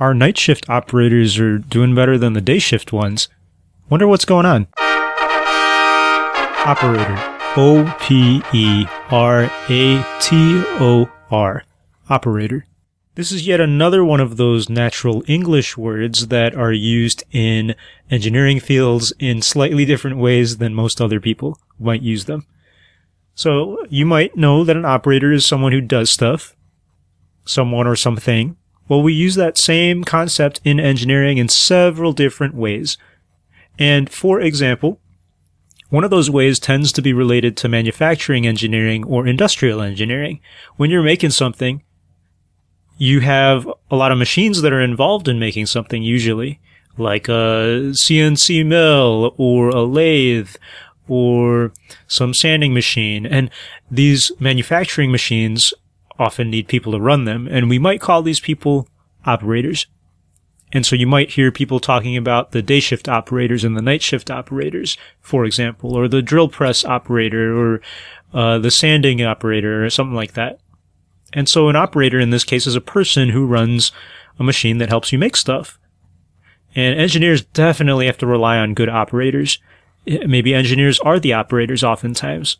our night shift operators are doing better than the day shift ones. Wonder what's going on. Operator. O P E R A T O R. Operator. This is yet another one of those natural English words that are used in engineering fields in slightly different ways than most other people might use them. So you might know that an operator is someone who does stuff, someone or something. Well, we use that same concept in engineering in several different ways. And for example, one of those ways tends to be related to manufacturing engineering or industrial engineering. When you're making something, you have a lot of machines that are involved in making something usually, like a CNC mill or a lathe or some sanding machine. And these manufacturing machines often need people to run them. And we might call these people operators. And so you might hear people talking about the day shift operators and the night shift operators, for example, or the drill press operator or uh, the sanding operator or something like that. And so an operator in this case is a person who runs a machine that helps you make stuff. And engineers definitely have to rely on good operators. Maybe engineers are the operators oftentimes.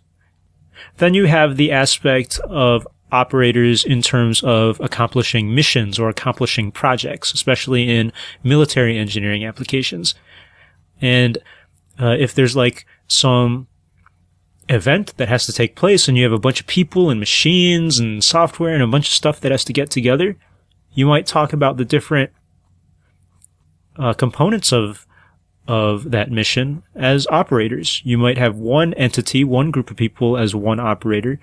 Then you have the aspect of operators in terms of accomplishing missions or accomplishing projects, especially in military engineering applications. And uh, if there's like some event that has to take place and you have a bunch of people and machines and software and a bunch of stuff that has to get together, you might talk about the different uh, components of of that mission as operators. You might have one entity, one group of people as one operator.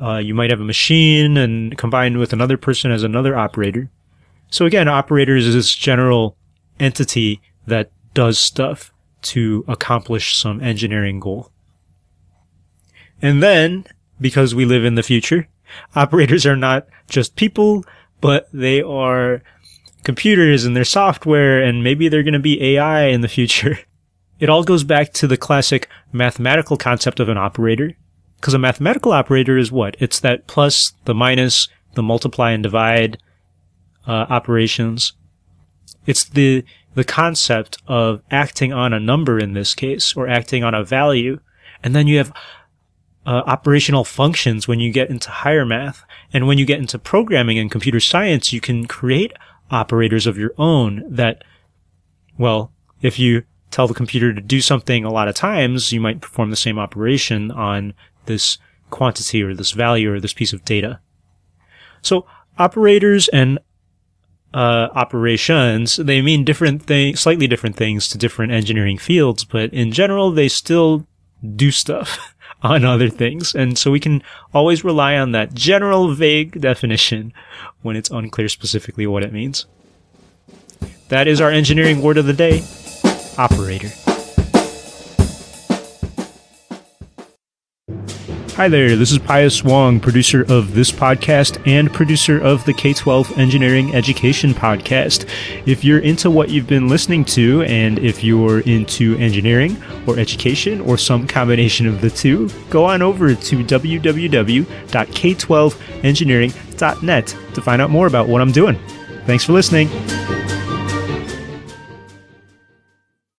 Uh, you might have a machine and combined with another person as another operator. So again, operators is this general entity that does stuff to accomplish some engineering goal. And then, because we live in the future, operators are not just people, but they are computers and their software, and maybe they're going to be AI in the future. It all goes back to the classic mathematical concept of an operator. Because a mathematical operator is what? It's that plus, the minus, the multiply and divide uh, operations. It's the the concept of acting on a number in this case, or acting on a value, and then you have uh, operational functions when you get into higher math. And when you get into programming and computer science, you can create operators of your own that, well, if you tell the computer to do something a lot of times, you might perform the same operation on this quantity or this value or this piece of data. So operators and uh, operations, they mean different things, slightly different things to different engineering fields, but in general, they still do stuff. on other things. And so we can always rely on that general vague definition when it's unclear specifically what it means. That is our engineering word of the day operator. Hi there, this is Pius Wong, producer of this podcast and producer of the K 12 Engineering Education Podcast. If you're into what you've been listening to, and if you're into engineering or education or some combination of the two, go on over to www.k12engineering.net to find out more about what I'm doing. Thanks for listening.